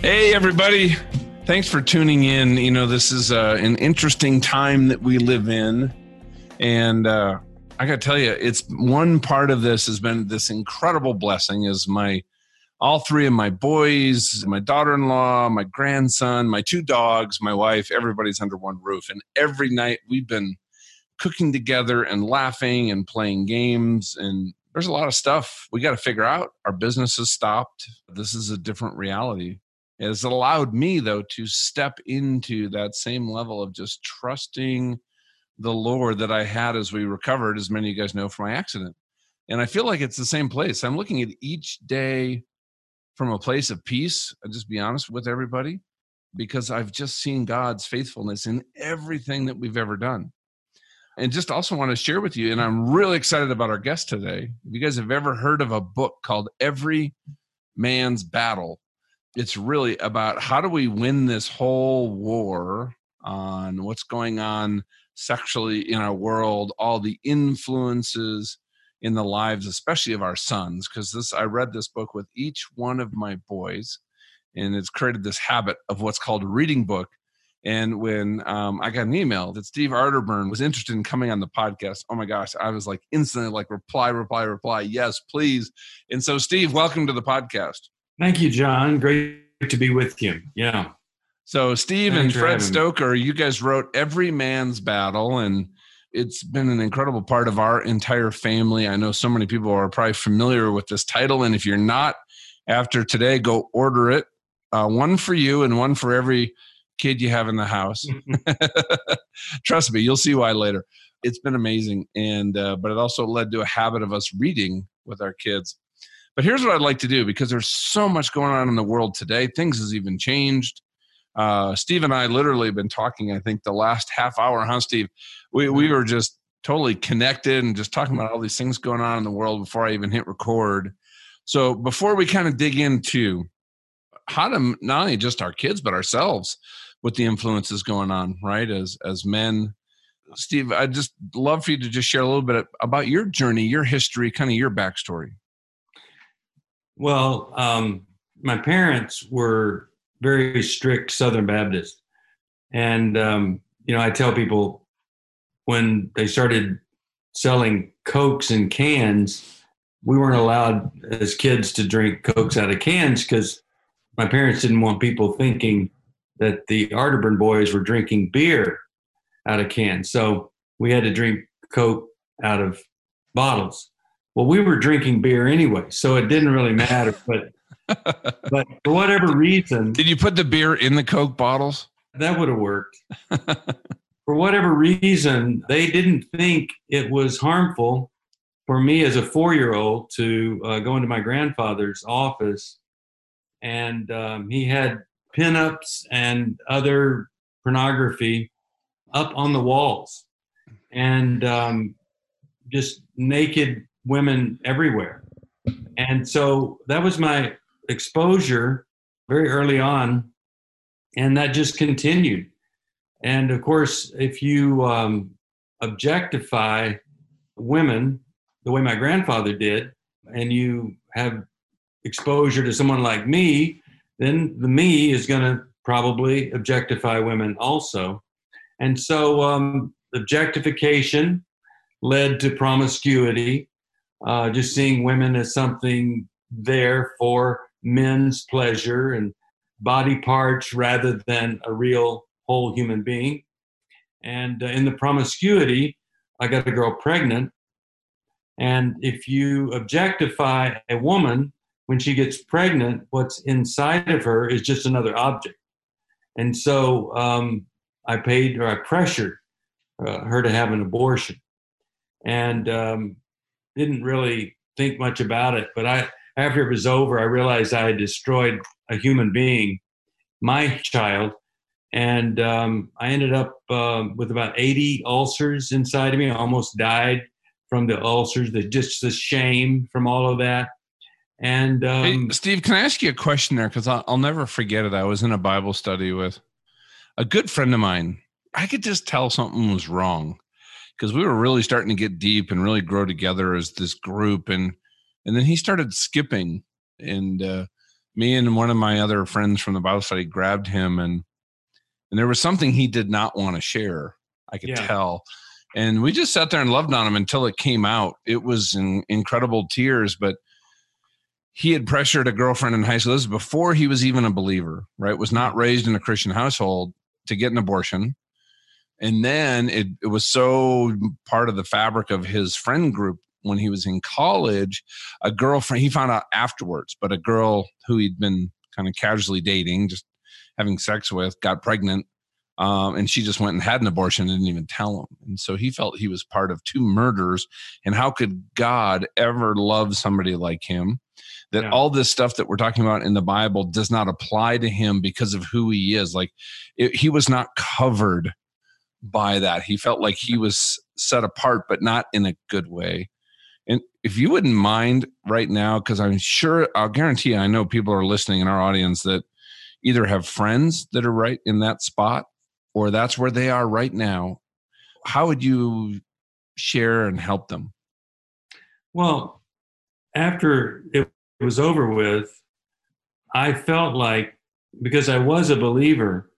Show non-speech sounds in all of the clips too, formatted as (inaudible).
Hey, everybody. Thanks for tuning in. You know, this is uh, an interesting time that we live in. And uh, I got to tell you, it's one part of this has been this incredible blessing is my all three of my boys, my daughter in law, my grandson, my two dogs, my wife, everybody's under one roof. And every night we've been cooking together and laughing and playing games. And there's a lot of stuff we got to figure out. Our business has stopped. This is a different reality. It has allowed me, though, to step into that same level of just trusting the Lord that I had as we recovered, as many of you guys know, from my accident. And I feel like it's the same place. I'm looking at each day from a place of peace. I'll just be honest with everybody, because I've just seen God's faithfulness in everything that we've ever done. And just also want to share with you, and I'm really excited about our guest today. If you guys have ever heard of a book called Every Man's Battle, it's really about how do we win this whole war on what's going on sexually in our world, all the influences in the lives, especially of our sons. Because this, I read this book with each one of my boys, and it's created this habit of what's called reading book. And when um, I got an email that Steve Arterburn was interested in coming on the podcast, oh my gosh, I was like instantly like reply, reply, reply, yes, please. And so, Steve, welcome to the podcast. Thank you, John. Great to be with you. Yeah. So, Steve Thanks and Fred Stoeker, you guys wrote Every Man's Battle, and it's been an incredible part of our entire family. I know so many people are probably familiar with this title, and if you're not, after today, go order it. Uh, one for you and one for every kid you have in the house. (laughs) (laughs) Trust me, you'll see why later. It's been amazing, and uh, but it also led to a habit of us reading with our kids. But here's what I'd like to do because there's so much going on in the world today. Things has even changed. Uh, Steve and I literally have been talking, I think, the last half hour, huh, Steve? We, we were just totally connected and just talking about all these things going on in the world before I even hit record. So before we kind of dig into how to not only just our kids, but ourselves with the influences going on, right? As, as men, Steve, I'd just love for you to just share a little bit about your journey, your history, kind of your backstory. Well, um, my parents were very strict Southern Baptist. And, um, you know, I tell people when they started selling Cokes in cans, we weren't allowed as kids to drink Cokes out of cans because my parents didn't want people thinking that the Arterburn boys were drinking beer out of cans. So we had to drink Coke out of bottles. Well, we were drinking beer anyway, so it didn't really matter. But (laughs) but for whatever reason, did you put the beer in the Coke bottles? That would have worked. (laughs) for whatever reason, they didn't think it was harmful for me as a four year old to uh, go into my grandfather's office. And um, he had pinups and other pornography up on the walls and um, just naked women everywhere. And so that was my exposure very early on, and that just continued. And of course, if you um, objectify women the way my grandfather did, and you have exposure to someone like me, then the me is going to probably objectify women also. And so um, objectification led to promiscuity, uh, just seeing women as something there for men's pleasure and body parts rather than a real whole human being. And uh, in the promiscuity, I got a girl pregnant. And if you objectify a woman when she gets pregnant, what's inside of her is just another object. And so um, I paid or I pressured uh, her to have an abortion and um, didn't really think much about it. But I, after it was over, I realized I had destroyed a human being, my child, and um, I ended up uh, with about 80 ulcers inside of me. I almost died from the ulcers, the just the shame from all of that. And um, hey, Steve, can I ask you a question there? Because I'll, I'll never forget it. I was in a Bible study with a good friend of mine. I could just tell something was wrong because we were really starting to get deep and really grow together as this group and and then he started skipping and uh, me and one of my other friends from the Bible study grabbed him and and there was something he did not want to share. I could yeah. tell. And we just sat there and loved on him until it came out. It was in incredible tears, but he had pressured a girlfriend in high school. This was before he was even a believer, right? Was not raised in a Christian household to get an abortion. And then it, it was so part of the fabric of his friend group when he was in college, a girlfriend, he found out afterwards, but a girl who he'd been kind of casually dating, just having sex with, got pregnant. Um, and she just went and had an abortion and didn't even tell him. And so he felt he was part of two murders. And how could God ever love somebody like him? That yeah. all this stuff that we're talking about in the Bible does not apply to him because of who he is. Like it, he was not covered by that. He felt like he was set apart, but not in a good way. And if you wouldn't mind right now, because I'm sure, I'll guarantee you, I know people are listening in our audience that either have friends that are right in that spot or that's where they are right now. How would you share and help them? Well, after it was over with, I felt like, because I was a believer,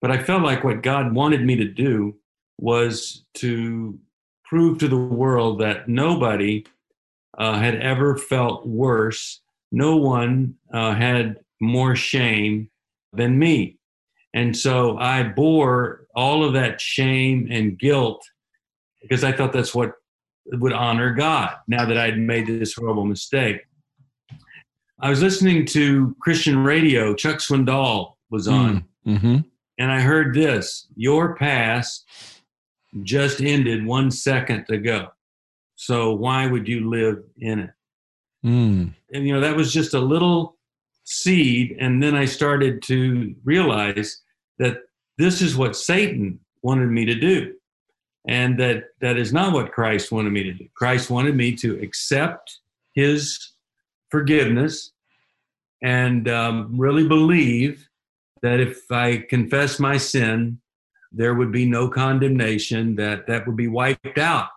but I felt like what God wanted me to do was to prove to the world that nobody uh, had ever felt worse. No one uh, had more shame than me. And so I bore all of that shame and guilt because I thought that's what would honor God now that I'd made this horrible mistake. I was listening to Christian radio, Chuck Swindoll was on, mm, mm-hmm. And I heard this Your past just ended one second ago. So why would you live in it? Mm. And you know, that was just a little seed. And then I started to realize that this is what Satan wanted me to do. And that that is not what Christ wanted me to do. Christ wanted me to accept his forgiveness and um, really believe that if I confess my sin, there would be no condemnation, that that would be wiped out.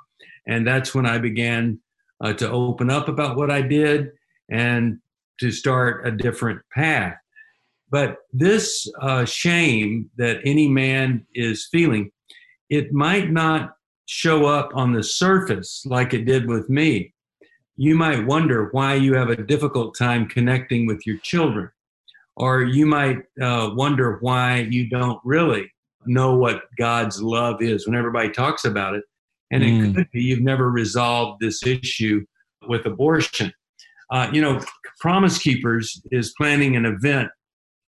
And that's when I began uh, to open up about what I did and to start a different path. But this uh, shame that any man is feeling, it might not show up on the surface like it did with me. You might wonder why you have a difficult time connecting with your children, or you might uh, wonder why you don't really know what God's love is when everybody talks about it. And mm. it could be you've never resolved this issue with abortion. Uh, you know, Promise Keepers is planning an event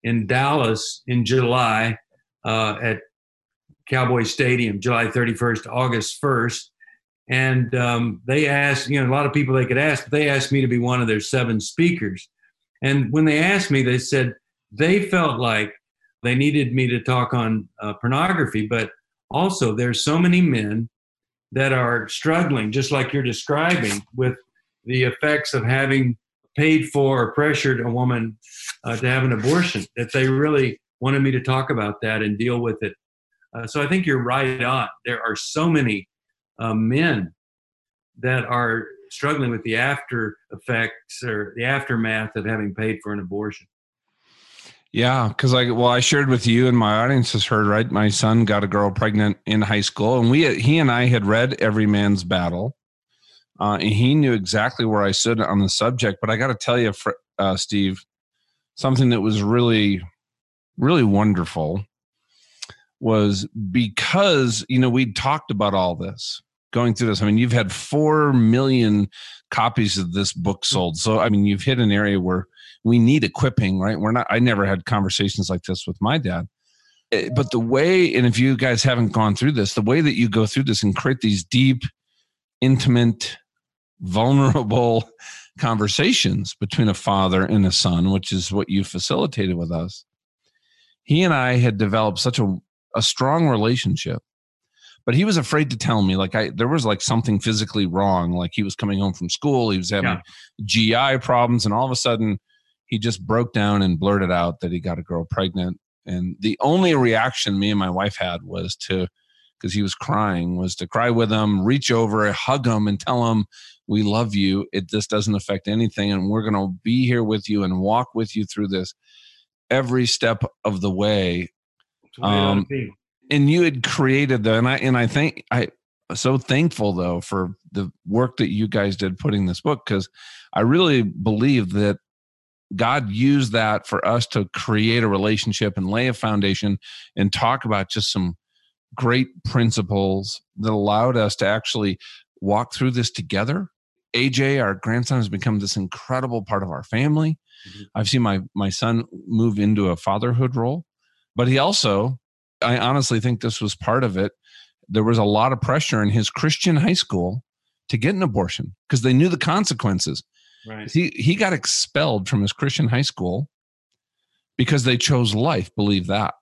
in Dallas in July uh, at Cowboy Stadium, July 31st, August 1st. And um, they asked, you know, a lot of people they could ask, but they asked me to be one of their seven speakers. And when they asked me, they said they felt like they needed me to talk on uh, pornography, but also there's so many men that are struggling, just like you're describing, with the effects of having paid for or pressured a woman uh, to have an abortion, that they really wanted me to talk about that and deal with it. Uh, so I think you're right on. There are so many uh, men that are struggling with the after effects or the aftermath of having paid for an abortion. Yeah, because I well, I shared with you and my audience has heard, right? My son got a girl pregnant in high school, and we, he and I had read Every Man's Battle, uh, and he knew exactly where I stood on the subject. But I got to tell you, uh, Steve, something that was really, really wonderful was because you know we'd talked about all this going through this. I mean, you've had four million copies of this book sold, so I mean, you've hit an area where we need equipping, right? We're not, I never had conversations like this with my dad. Eh, but the way, and if you guys haven't gone through this, the way that you go through this and create these deep, intimate, vulnerable (laughs) conversations between a father and a son, which is what you facilitated with us, he and I had developed such a, a strong relationship. But he was afraid to tell me, like I, there was like something physically wrong. Like he was coming home from school, he was having yeah. GI problems, and all of a sudden, he just broke down and blurted out that he got a girl pregnant. And the only reaction me and my wife had was to because he was crying was to cry with him, reach over, hug him, and tell him, "We love you. It this doesn't affect anything, and we're going to be here with you and walk with you through this every step of the way." Um, and you had created the, and I and I think I so thankful though for the work that you guys did putting this book because I really believe that God used that for us to create a relationship and lay a foundation and talk about just some great principles that allowed us to actually walk through this together. AJ, our grandson, has become this incredible part of our family. Mm-hmm. I've seen my my son move into a fatherhood role, but he also, I honestly think this was part of it. There was a lot of pressure in his Christian high school to get an abortion because they knew the consequences. Right. He he got expelled from his Christian high school because they chose life. Believe that.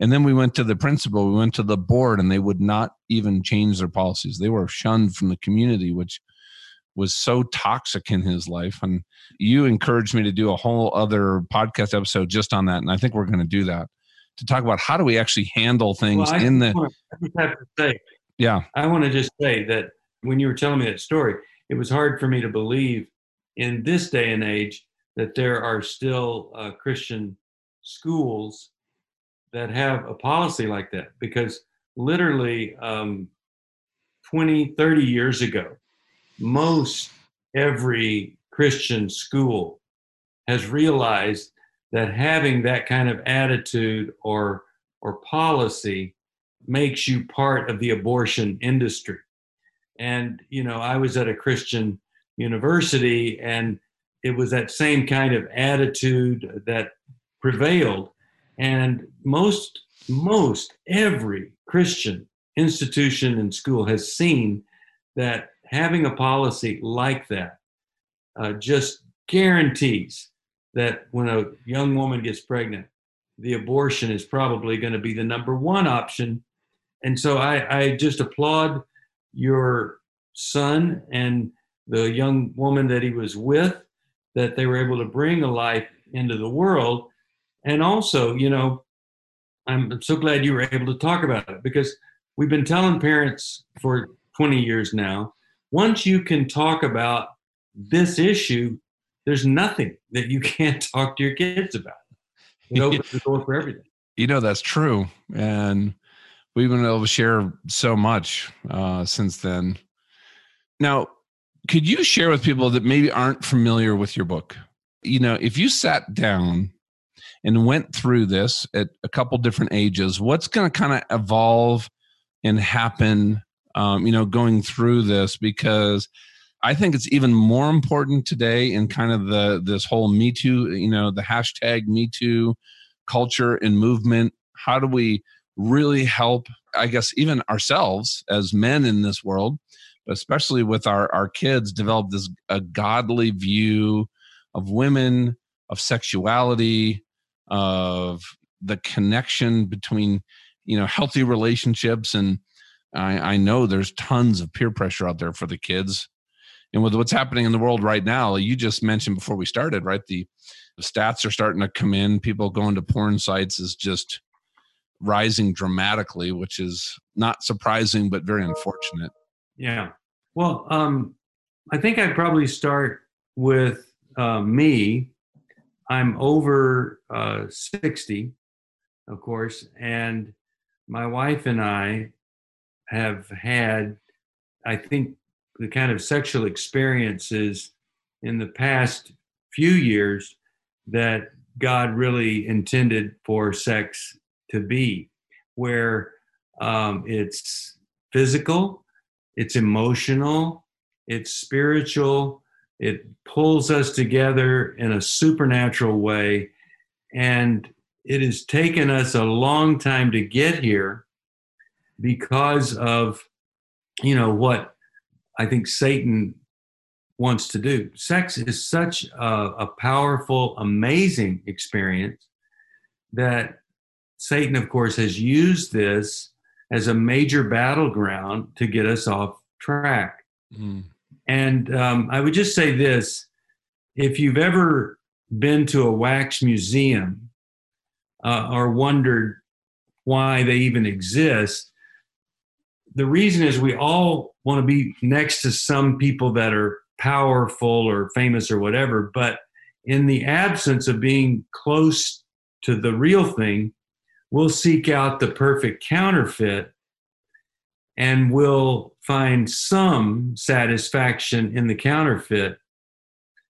And then we went to the principal, we went to the board, and they would not even change their policies. They were shunned from the community, which was so toxic in his life. And you encouraged me to do a whole other podcast episode just on that. And I think we're going to do that to talk about how do we actually handle things well, in the. I have to say, yeah. I want to just say that when you were telling me that story, it was hard for me to believe in this day and age that there are still uh, Christian schools that have a policy like that because literally um, 20, 30 years ago, most every Christian school has realized that having that kind of attitude or or policy makes you part of the abortion industry. And you know, I was at a Christian university and it was that same kind of attitude that prevailed and most most every christian institution and school has seen that having a policy like that uh, just guarantees that when a young woman gets pregnant the abortion is probably going to be the number one option and so I, I just applaud your son and the young woman that he was with, that they were able to bring a life into the world. And also, you know, I'm so glad you were able to talk about it because we've been telling parents for 20 years now once you can talk about this issue, there's nothing that you (laughs) can't talk to your kids about. It opens the door for everything. (laughs) You know, that's true. And we've been able to share so much uh, since then. Now, could you share with people that maybe aren't familiar with your book? You know, if you sat down and went through this at a couple different ages, what's going to kind of evolve and happen, um, you know, going through this? Because I think it's even more important today in kind of the this whole Me Too, you know, the hashtag Me Too culture and movement. How do we really help, I guess, even ourselves as men in this world especially with our our kids develop this a godly view of women of sexuality of the connection between you know healthy relationships and I, I know there's tons of peer pressure out there for the kids and with what's happening in the world right now you just mentioned before we started right the, the stats are starting to come in people going to porn sites is just rising dramatically which is not surprising but very unfortunate yeah. Well, um, I think I'd probably start with uh, me. I'm over uh, 60, of course, and my wife and I have had, I think, the kind of sexual experiences in the past few years that God really intended for sex to be, where um, it's physical, it's emotional, it's spiritual, it pulls us together in a supernatural way. And it has taken us a long time to get here because of, you know, what I think Satan wants to do. Sex is such a, a powerful, amazing experience that Satan, of course, has used this as a major battleground to get us off track. Mm. And um, I would just say this if you've ever been to a wax museum uh, or wondered why they even exist, the reason is we all want to be next to some people that are powerful or famous or whatever, but in the absence of being close to the real thing, we'll seek out the perfect counterfeit and we'll find some satisfaction in the counterfeit.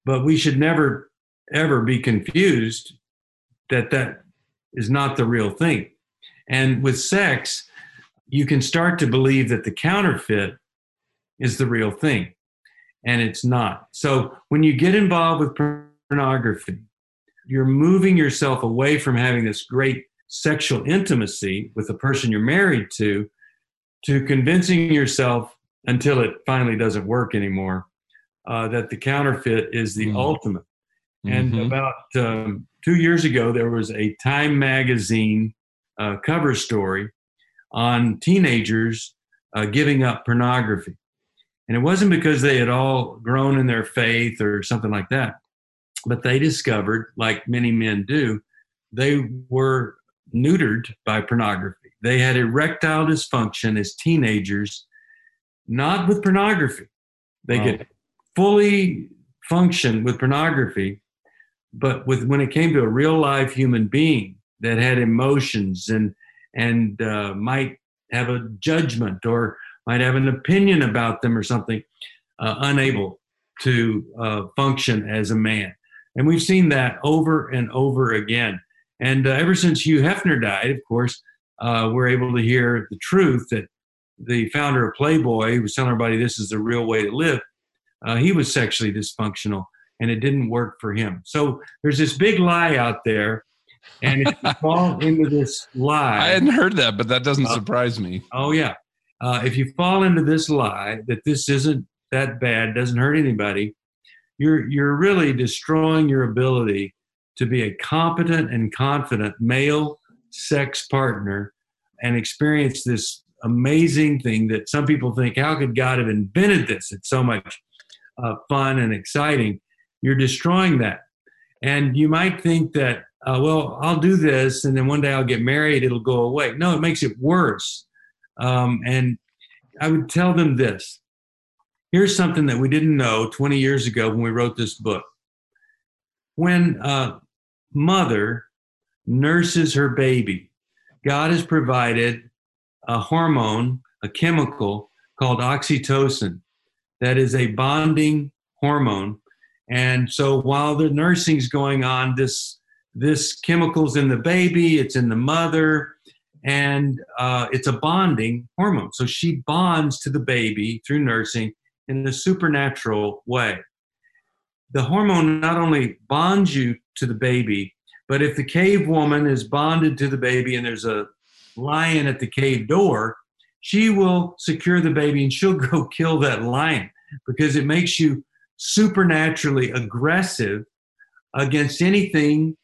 But we should never, ever be confused that that is not the real thing. And with sex, you can start to believe that the counterfeit is the real thing, and it's not. So when you get involved with pornography, you're moving yourself away from having this great sexual intimacy with the person you're married to to convincing yourself until it finally doesn't work anymore uh, that the counterfeit is the mm ultimate. And mm-hmm. about um, two years ago, there was a Time magazine uh, cover story on teenagers uh, giving up pornography. And it wasn't because they had all grown in their faith or something like that, but they discovered, like many men do, they were neutered by pornography. They had erectile dysfunction as teenagers, not with pornography. They wow. could fully function with pornography, but with when it came to a real live human being that had emotions and and uh, might have a judgment or might have an opinion about them or something, uh, unable to uh, function as a man. And we've seen that over and over again. And uh, ever since Hugh Hefner died, of course, uh, we're able to hear the truth that the founder of Playboy, who was telling everybody this is the real way to live, uh, he was sexually dysfunctional and it didn't work for him. So there's this big lie out there. And if you fall into this lie, I hadn't heard that, but that doesn't uh, surprise me. Oh, yeah. Uh, if you fall into this lie that this isn't that bad, doesn't hurt anybody, you're, you're really destroying your ability to be a competent and confident male sex partner and experience this amazing thing that some people think, how could God have invented this? It's so much uh, fun and exciting. You're destroying that. And you might think that, uh, well, I'll do this and then one day I'll get married, it'll go away. No, it makes it worse. Um, and I would tell them this here's something that we didn't know 20 years ago when we wrote this book. When a mother nurses her baby, God has provided a hormone, a chemical called oxytocin that is a bonding hormone. And so while the nursing's going on, this this chemical's in the baby, it's in the mother, and uh, it's a bonding hormone. So she bonds to the baby through nursing in a supernatural way. The hormone not only bonds you to the baby, but if the cave woman is bonded to the baby and there's a lion at the cave door, she will secure the baby and she'll (laughs) go kill that lion because it makes you supernaturally aggressive against anything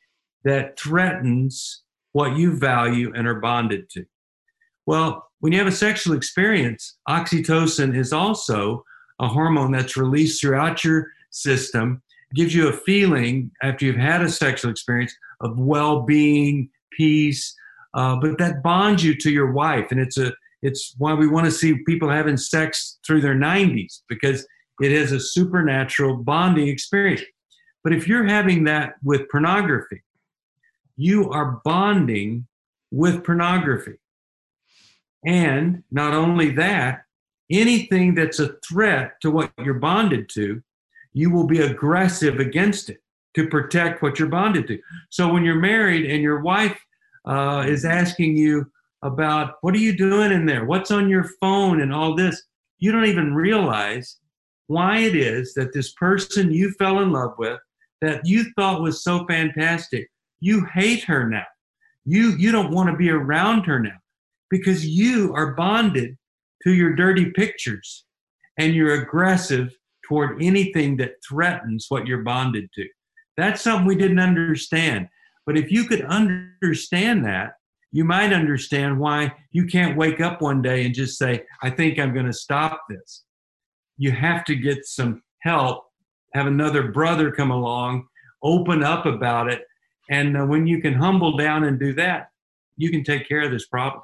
that threatens what you value and are bonded to. Well, when you have a sexual experience, oxytocin is also a hormone that's released throughout your system, gives you a feeling after you've had a sexual experience of well being, peace, uh, but that bonds you to your wife. And it's a it's why we want to see people having sex through their 90s because it is a supernatural bonding experience. But if you're having that with pornography, you are bonding with pornography. And not only that, anything that's a threat to what you're bonded to, you will be aggressive against it to protect what you're bonded to. So when you're married and your wife uh, is asking you, about what are you doing in there? What's on your phone and all this? You don't even realize why it is that this person you fell in love with that you thought was so fantastic, you hate her now. You you don't want to be around her now because you are bonded to your dirty pictures and you're aggressive toward anything that threatens what you're bonded to. That's something we didn't understand. But if you could understand that, you might understand why you can't wake up one day and just say, I think I'm going to stop this. You have to get some help, have another brother come along, open up about it. And uh, when you can humble down and do that, you can take care of this problem.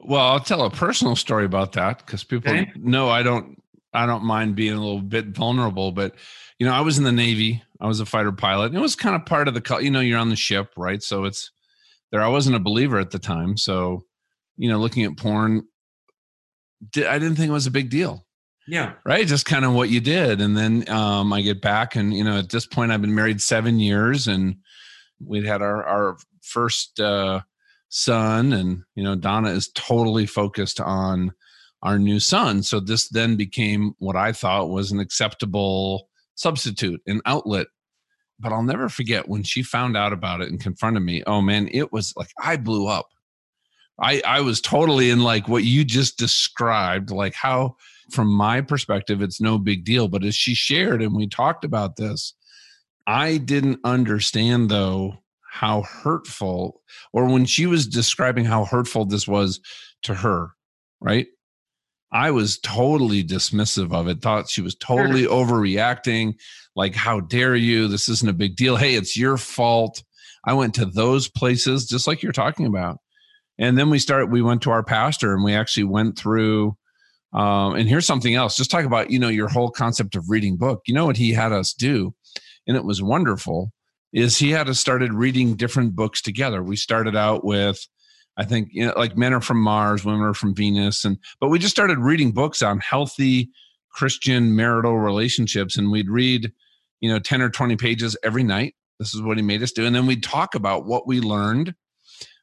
Well, I'll tell a personal story about that because people okay. know I don't I don't mind being a little bit vulnerable, but you know, I was in the Navy. I was a fighter pilot. And it was kind of part of the you know, you're on the ship, right? So it's there. I wasn't a believer at the time, so you know, looking at porn, I didn't think it was a big deal. Yeah. Right. Just kind of what you did. And then um, I get back, and, you know, at this point, I've been married seven years and we'd had our, our first uh, son. And, you know, Donna is totally focused on our new son. So this then became what I thought was an acceptable substitute, an outlet. But I'll never forget when she found out about it and confronted me. Oh man, it was like I blew up. I I was totally in like what you just described, like how from my perspective it's no big deal, but as she shared and we talked about this, I didn't understand though how hurtful or when she was describing how hurtful this was to her, right? I was totally dismissive of it, thought she was totally overreacting. Like, how dare you? This isn't a big deal. Hey, it's your fault. I went to those places, just like you're talking about. And then we started, we went to our pastor and we actually went through. Um, and here's something else just talk about, you know, your whole concept of reading book. You know what he had us do? And it was wonderful is he had us started reading different books together. We started out with, I think, you know, like men are from Mars, women are from Venus. And, but we just started reading books on healthy Christian marital relationships. And we'd read, you know, 10 or 20 pages every night. This is what he made us do. And then we'd talk about what we learned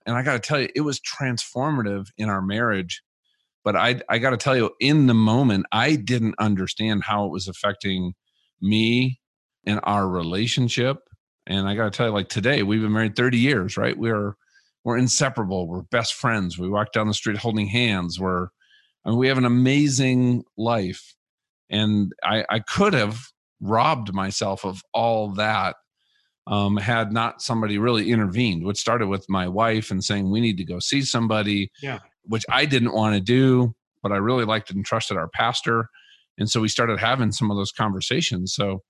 and I got to tell you, it was transformative in our marriage. But I, I got to tell you, in the moment, I didn't understand how it was affecting me and our relationship. And I got to tell you, like today, we've been married 30 years, right? We're we're inseparable. We're best friends. We walk down the street holding hands. We're I mean, we have an amazing life. And I, I could have robbed myself of all that um, had not somebody really intervened, which started with my wife and saying, we need to go see somebody, yeah. which I didn't want to do, but I really liked and trusted our pastor. And so we started having some of those conversations. So,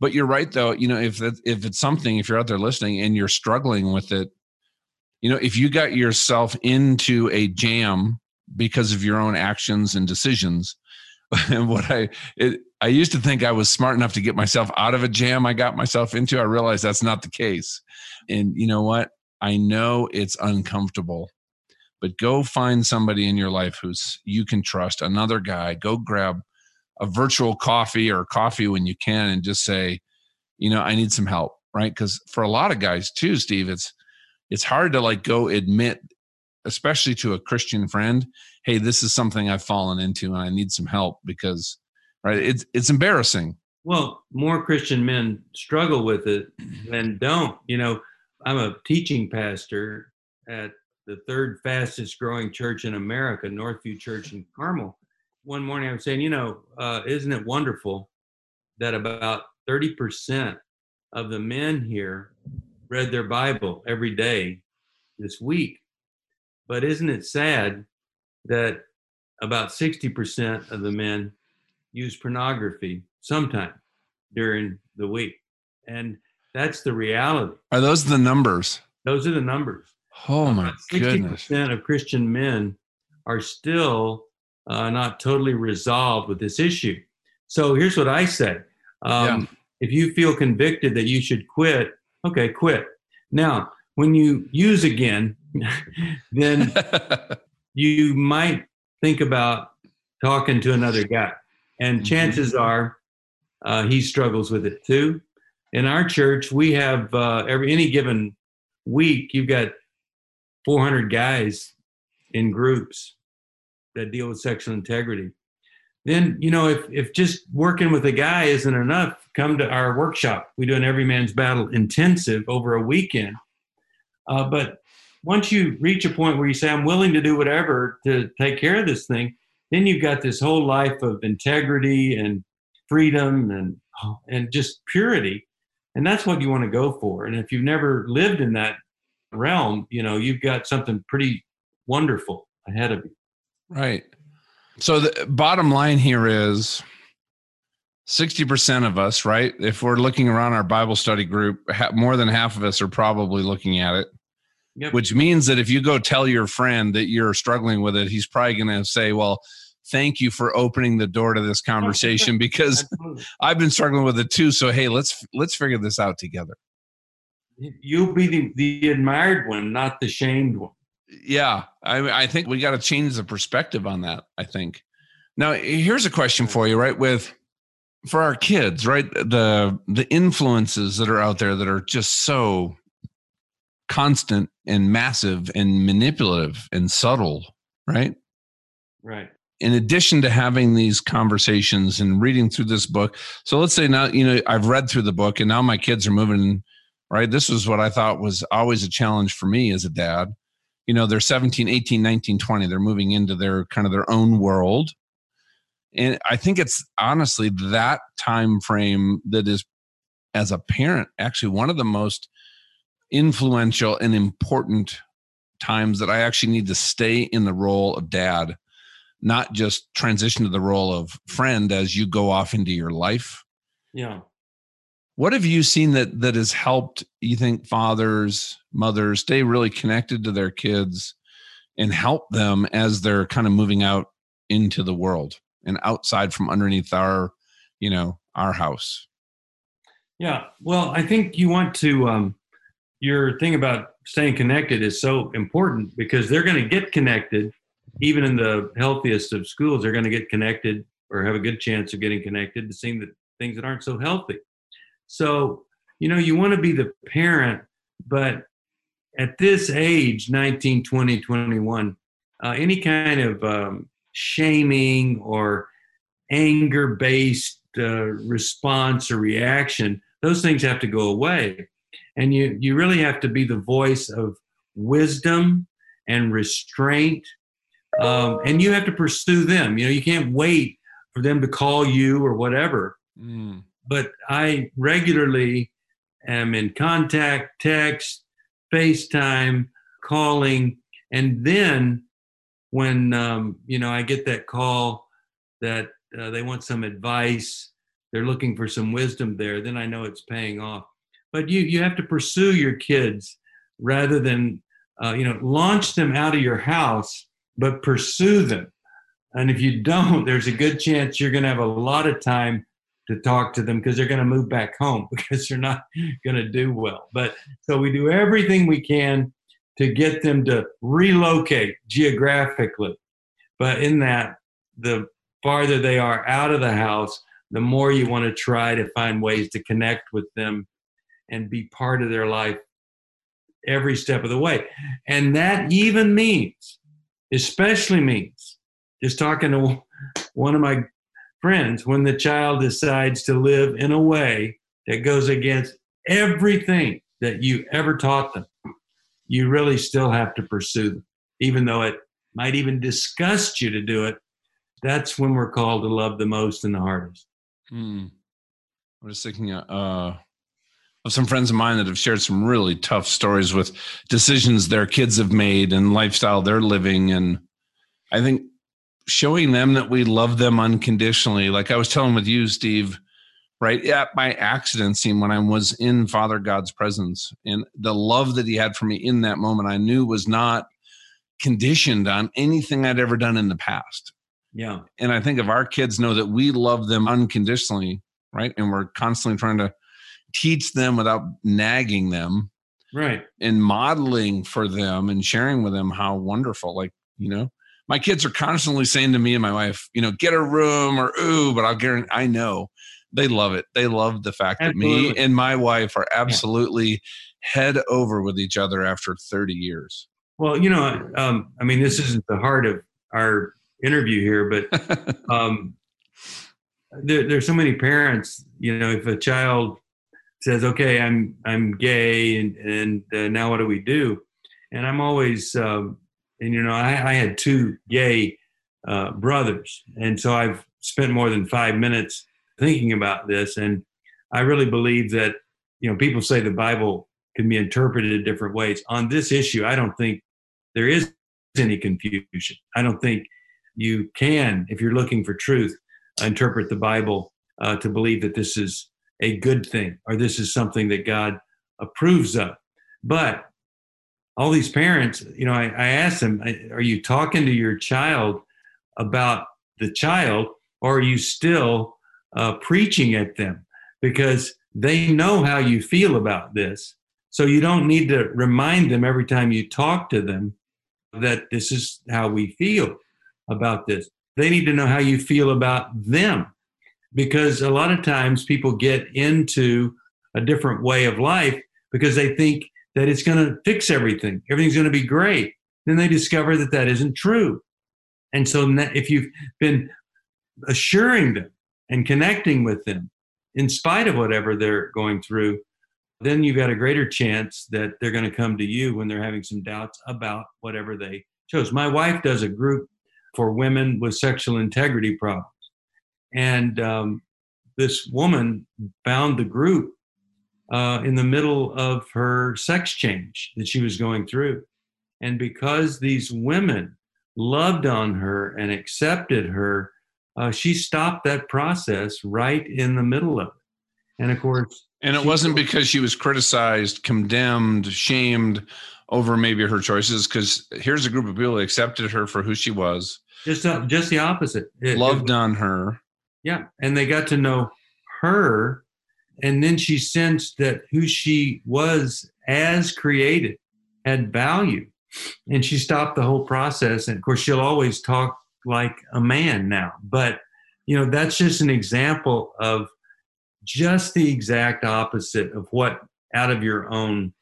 but you're right though, you know, if, that, if it's something, if you're out there listening and you're struggling with it, you know, if you got yourself into a jam because of your own actions and decisions, (laughs) and what I it, I used to think I was smart enough to get myself out of a jam I got myself into. I realized that's not the case. And you know what? I know it's uncomfortable, but go find somebody in your life who's you can trust, another guy. Go grab a virtual coffee or coffee when you can and just say, you know, I need some help, right? Cuz for a lot of guys too, Steve, it's it's hard to like go admit especially to a Christian friend, hey, this is something I've fallen into and I need some help because right, it's it's embarrassing. Well, more Christian men struggle with it than don't. You know, I'm a teaching pastor at the third fastest growing church in America, Northview Church in Carmel. One morning I was saying, you know, uh, isn't it wonderful that about 30% of the men here read their Bible every day this week? But isn't it sad that about 60% of the men use pornography sometime during the week? And that's the reality. Are those the numbers? Those are the numbers. Oh my 60% goodness. of Christian men are still uh, not totally resolved with this issue. So here's what I say. Um, yeah. If you feel convicted that you should quit, okay, quit. Now, when you use again, (laughs) then (laughs) you might think about talking to another guy. And mm-hmm. chances are uh, he struggles with it too. In our church, we have uh, every any given week, you've got 400 guys in groups that deal with sexual integrity. Then, you know, if, if just working with a guy isn't enough, come to our workshop. We do an Every Man's Battle intensive over a weekend. Uh, but once you reach a point where you say, I'm willing to do whatever to take care of this thing, then you've got this whole life of integrity and freedom and and just purity. And that's what you want to go for. And if you've never lived in that realm, you know, you've got something pretty wonderful ahead of you. Right. So the bottom line here is 60% of us, right? If we're looking around our Bible study group, more than half of us are probably looking at it Yep. Which means that if you go tell your friend that you're struggling with it, he's probably going to say, "Well, thank you for opening the door to this conversation (laughs) because I've been struggling with it too. So hey, let's let's figure this out together." You'll be the, the admired one, not the shamed one. Yeah, I, I think we got to change the perspective on that. I think. Now, here's a question for you, right? With for our kids, right? The the influences that are out there that are just so constant and massive and manipulative and subtle, right? Right. In addition to having these conversations and reading through this book. So let's say now, you know, I've read through the book and now my kids are moving, right? This was what I thought was always a challenge for me as a dad. You know, they're 17, 18, 19, 20. They're moving into their kind of their own world. And I think it's honestly that time frame that is as a parent actually one of the most influential and important times that I actually need to stay in the role of dad, not just transition to the role of friend as you go off into your life. Yeah. What have you seen that that has helped you think fathers, mothers stay really connected to their kids and help them as they're kind of moving out into the world and outside from underneath our, you know, our house? Yeah. Well, I think you want to um your thing about staying connected is so important because they're going to get connected even in the healthiest of schools they're going to get connected or have a good chance of getting connected to seeing the things that aren't so healthy so you know you want to be the parent but at this age 19 20 21 uh, any kind of um, shaming or anger based uh, response or reaction those things have to go away. And you you really have to be the voice of wisdom and restraint um, and you have to pursue them. You know you can't wait for them to call you or whatever. Mm. But i regularly am in contact text facetime calling and then when um, you know i get that call that uh, they want some advice they're looking for some wisdom there then i know it's paying off. But you you have to pursue your kids rather than uh, you know launch them out of your house but pursue them. And if you don't there's a good chance you're going to have a lot of time to talk to them because they're going to move back home (laughs) because they're not going to do well but so we do everything we can to get them to relocate geographically but in that the farther they are out of the house the more you want to try to find ways to connect with them and be part of their life every step of the way. And that even means, especially means, just talking to one of my friends, when the child decides to live in a way that goes against everything that you ever taught them, you really still have to pursue them, even though it might even disgust you to do it. That's when we're called to love the most and the hardest. Hmm. I'm just thinking, uh, of some friends of mine that have shared some really tough stories with decisions their kids have made and lifestyle they're living. And I think showing them that we love them unconditionally, like I was telling with you, Steve, right at my accident scene when I was in Father God's presence and the love that he had for me in that moment, I knew was not conditioned on anything I'd ever done in the past. Yeah. And I think if our kids know that we love them unconditionally, right? And we're constantly trying to teach them without nagging them right and modeling for them and sharing with them how wonderful like you know my kids are constantly saying to me and my wife you know get a room or ooh but i'll guarantee i know they love it they love the fact absolutely. that me and my wife are absolutely yeah. head over with each other after 30 years well you know um, i mean this isn't the heart of our interview here but (laughs) um, there, there's so many parents you know if a child says, "Okay, I'm I'm gay, and and uh, now what do we do?" And I'm always, um, and you know, I, I had two gay uh, brothers, and so I've spent more than five minutes thinking about this, and I really believe that you know people say the Bible can be interpreted different ways. On this issue, I don't think there is any confusion. I don't think you can, if you're looking for truth, interpret the Bible uh, to believe that this is a good thing or this is something that God approves of. But all these parents, you know, I, I asked them, are you talking to your child about the child or are you still uh, preaching at them? Because they know how you feel about this. So you don't need to remind them every time you talk to them that this is how we feel about this. They need to know how you feel about them. Because a lot of times people get into a different way of life because they think that it's going to fix everything. Everything's going to be great. Then they discover that that isn't true. And so if you've been assuring them and connecting with them in spite of whatever they're going through, then you've got a greater chance that they're going to come to you when they're having some doubts about whatever they chose. My wife does a group for women with sexual integrity problems. And um, this woman found the group uh, in the middle of her sex change that she was going through. And because these women loved on her and accepted her, uh, she stopped that process right in the middle of it. And of course, and it wasn't because she was criticized, condemned, shamed over maybe her choices. Because here's a group of people that accepted her for who she was. Just, uh, just the opposite. It, loved it, on her. Yeah, and they got to know her and then she sensed that who she was as created had value. And she stopped the whole process. And of course she'll always talk like a man now. But you know that's just an example of just the exact opposite of what out of your own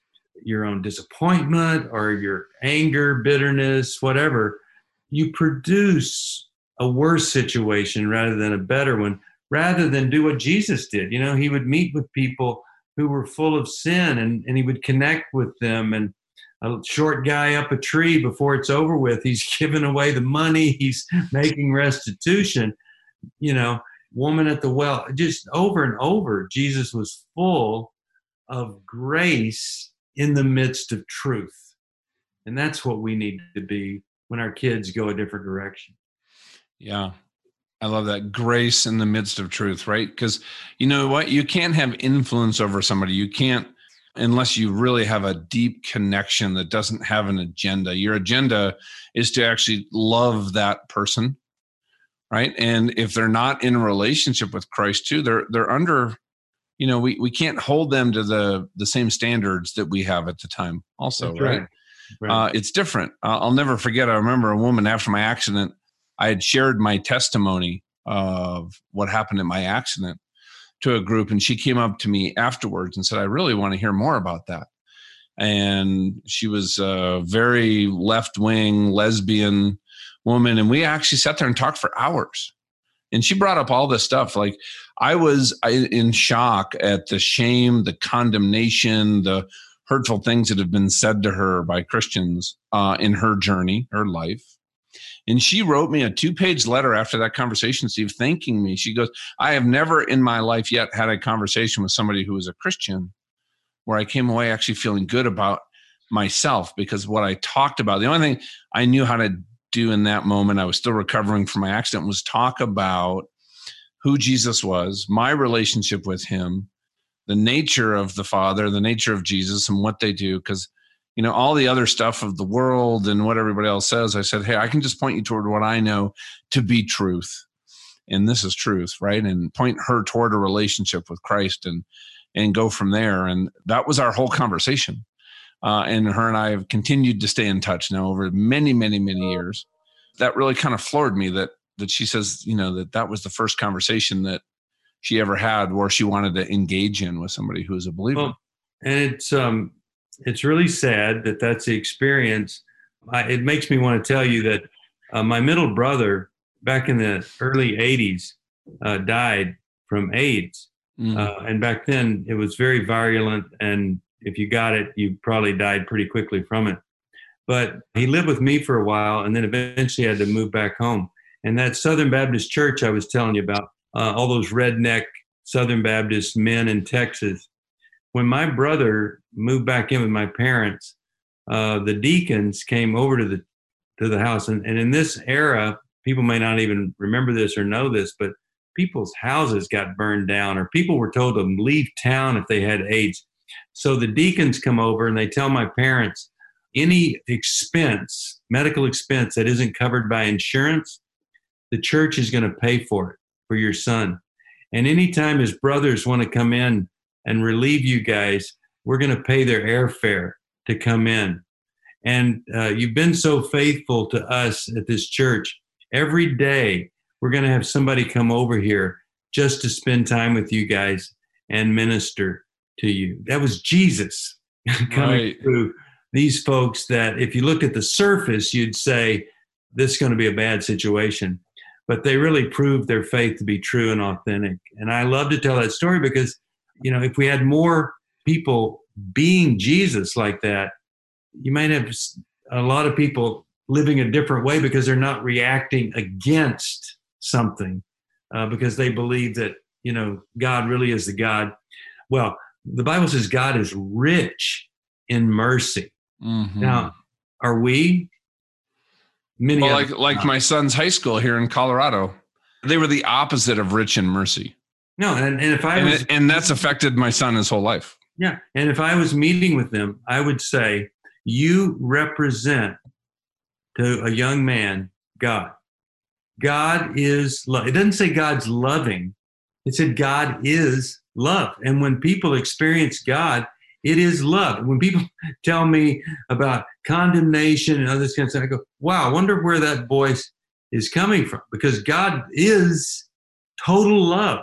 your own disappointment or your anger bitterness whatever you produce a worse situation rather than a better one rather than do what Jesus did. You know, he would meet with people who were full of sin and, and he would connect with them. And a short guy up a tree before it's over with, he's (laughs) giving away the money, he's (laughs) making restitution. You know, woman at the well, just over and over, Jesus was full of grace in the midst of truth. And that's what we need to be when our kids go a different direction. Yeah, I love that grace in the midst of truth, right? Because you know what? You can't have influence over somebody. You can't unless you really have a deep connection that doesn't have an agenda. Your agenda is to actually love that person, right? And if they're not in a relationship with Christ too, they're they're under you know, we, we can't hold them to the the same standards that we have at the time also, right? right? right. Uh, it's different. Uh, I'll never forget. I remember a woman after my accident I had shared my testimony of what happened in my accident to a group, and she came up to me afterwards and said, I really want to hear more about that. And she was a very left wing lesbian woman, and we actually sat there and talked for hours. And she brought up all this stuff. Like, I was in shock at the shame, the condemnation, the hurtful things that have been said to her by Christians uh, in her journey, her life. And she wrote me a two page letter after that conversation, Steve, thanking me. She goes, I have never in my life yet had a conversation with somebody who was a Christian where I came away actually feeling good about myself because what I talked about, the only thing I knew how to do in that moment, I was still recovering from my accident, was talk about who Jesus was, my relationship with him, the nature of the Father, the nature of Jesus, and what they do. Because you know all the other stuff of the world and what everybody else says i said hey i can just point you toward what i know to be truth. And this is truth right? And point her toward a relationship with christ and and go from there. And that was our whole conversation. Uh, and her and i have continued to stay in touch now over many many many years. That really kind of floored me that that she says you know that that was the first conversation that she ever had where she wanted to engage in with somebody who is a believer. Well, and it's um it's really sad that that's the experience. I, it makes me want to tell you that uh, my middle brother, back in the early 80s, uh, died from AIDS. Mm. Uh, and back then, it was very virulent. And if you got it, you probably died pretty quickly from it. But he lived with me for a while and then eventually had to move back home. And that Southern Baptist church I was telling you about, uh, all those redneck Southern Baptist men in Texas, when my brother moved back in with my parents, uh, the deacons came over to the to the house, and, and in this era, people may not even remember this or know this, but people's houses got burned down, or people were told to leave town if they had AIDS. So the deacons come over and they tell my parents, any expense, medical expense that isn't covered by insurance, the church is going to pay for it for your son. And anytime his brothers want to come in and relieve you guys, we're going to pay their airfare to come in. And uh, you've been so faithful to us at this church. Every day, we're going to have somebody come over here just to spend time with you guys and minister to you. That was Jesus (laughs) coming right. through these folks that if you looked at the surface, you'd say, this is going to be a bad situation. But they really proved their faith to be true and authentic. And I love to tell that story because, you know, if we had more people being Jesus like that, you might have a lot of people living a different way because they're not reacting against something uh, because they believe that you know God really is the God. Well, the Bible says God is rich in mercy. Mm-hmm. Now, are we? Many well, like like my son's high school here in Colorado, they were the opposite of rich in mercy. No, and, and if I and, was, it, and that's affected my son his whole life. Yeah, and if I was meeting with them, I would say, "You represent to a young man God. God is love. It doesn't say God's loving. It said God is love. And when people experience God, it is love. When people (laughs) tell me about condemnation and other kinds of stuff, I go, wow, I wonder where that voice is coming from because God is total love.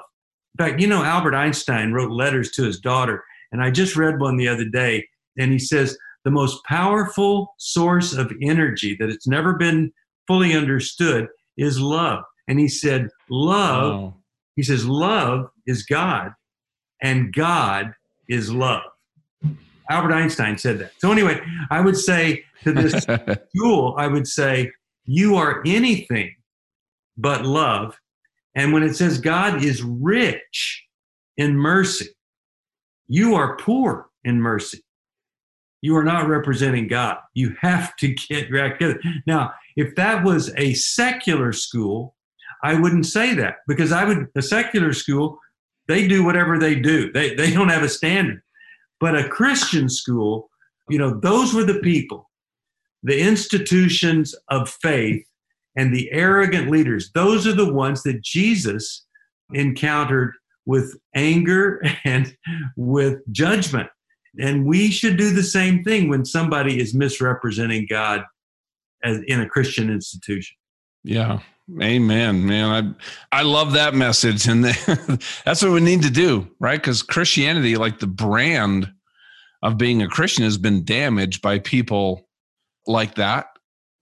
In fact, you know, Albert Einstein wrote letters to his daughter, and I just read one the other day, and he says, the most powerful source of energy that it's never been fully understood is love. And he said, Love, wow. he says, love is God, and God is love. Albert Einstein said that. So, anyway, I would say to this (laughs) school, I would say, You are anything but love. And when it says God is rich in mercy, you are poor in mercy you are not representing God. You have to get act together. Now, if that was a secular school, I wouldn't say that because I would, a secular school, they do whatever they do. They, they don't have a standard. But a Christian school, you know, those were the people, the institutions of faith and the arrogant leaders. Those are the ones that Jesus encountered with anger (laughs) and with judgment. And we should do the same thing when somebody is misrepresenting God as in a Christian institution. Yeah. Amen, man. I I love that message, and (laughs) that's what we need to do, right? Because Christianity, like the brand of being a Christian, has been damaged by people like that.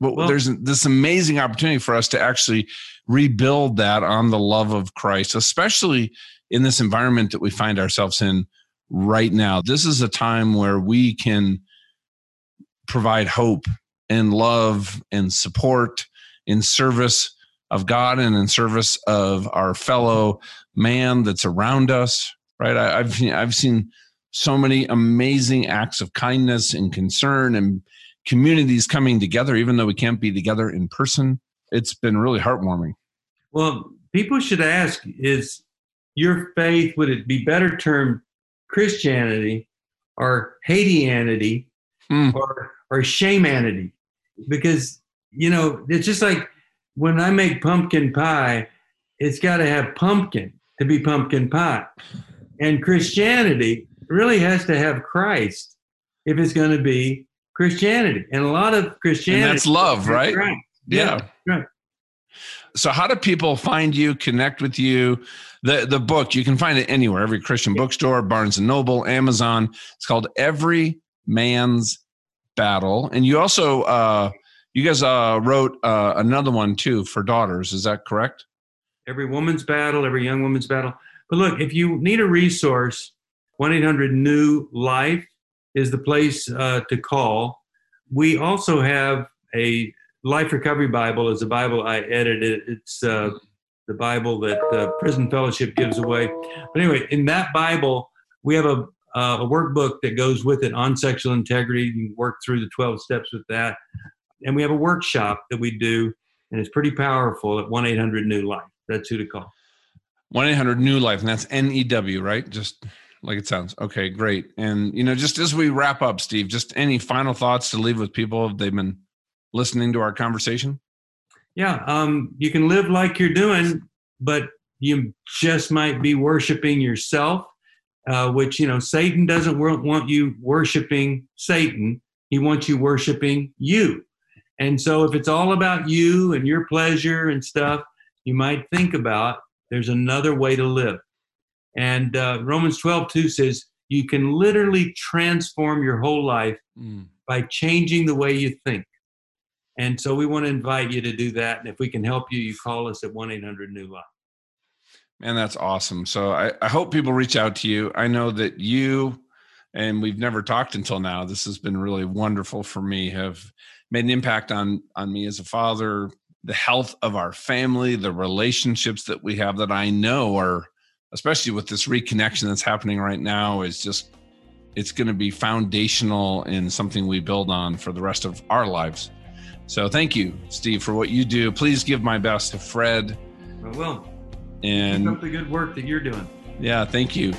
But well, there's this amazing opportunity for us to actually rebuild that on the love of Christ, especially in this environment that we find ourselves in right now. This is a time where we can provide hope and love and support in service of God and in service of our fellow man that's around us. Right? I, I've I've seen so many amazing acts of kindness and concern and communities coming together, even though we can't be together in person. It's been really heartwarming. Well, people should ask: Is your faith would it be better termed Christianity or Haitianity mm. or or shamanity because you know it's just like when I make pumpkin pie, it's got to have pumpkin to be pumpkin pie, and Christianity really has to have Christ if it's going to be Christianity, and a lot of Christianity and that's love, right? Yeah, yeah, right. So, how do people find you, connect with you? The the book you can find it anywhere, every Christian bookstore, Barnes and Noble, Amazon. It's called Every Man's Battle, and you also uh, you guys uh, wrote uh, another one too for daughters. Is that correct? Every woman's battle, every young woman's battle. But look, if you need a resource, one eight hundred New Life is the place uh, to call. We also have a Life Recovery Bible is a Bible I edited. It's uh, the Bible that uh, Prison Fellowship gives away. But anyway, in that Bible, we have a, uh, a workbook that goes with it on sexual integrity. You work through the 12 steps with that. And we have a workshop that we do, and it's pretty powerful at 1 800 New Life. That's who to call. 1 800 New Life, and that's N E W, right? Just like it sounds. Okay, great. And you know, just as we wrap up, Steve, just any final thoughts to leave with people if they've been listening to our conversation? Yeah, um, you can live like you're doing, but you just might be worshiping yourself, uh, which you know Satan doesn't want you worshiping Satan. He wants you worshiping you. And so, if it's all about you and your pleasure and stuff, you might think about there's another way to live. And uh, Romans 12, 2 says, you can literally transform your whole life mm. by changing the way you think. And so we want to invite you to do that. And if we can help you, you call us at 1 800 New Life. Man, that's awesome. So I, I hope people reach out to you. I know that you, and we've never talked until now. This has been really wonderful for me, have made an impact on on me as a father, the health of our family, the relationships that we have that I know are especially with this reconnection that's happening right now, is just it's going to be foundational in something we build on for the rest of our lives. So thank you, Steve, for what you do. Please give my best to Fred. I will. And keep up the good work that you're doing. Yeah, thank you.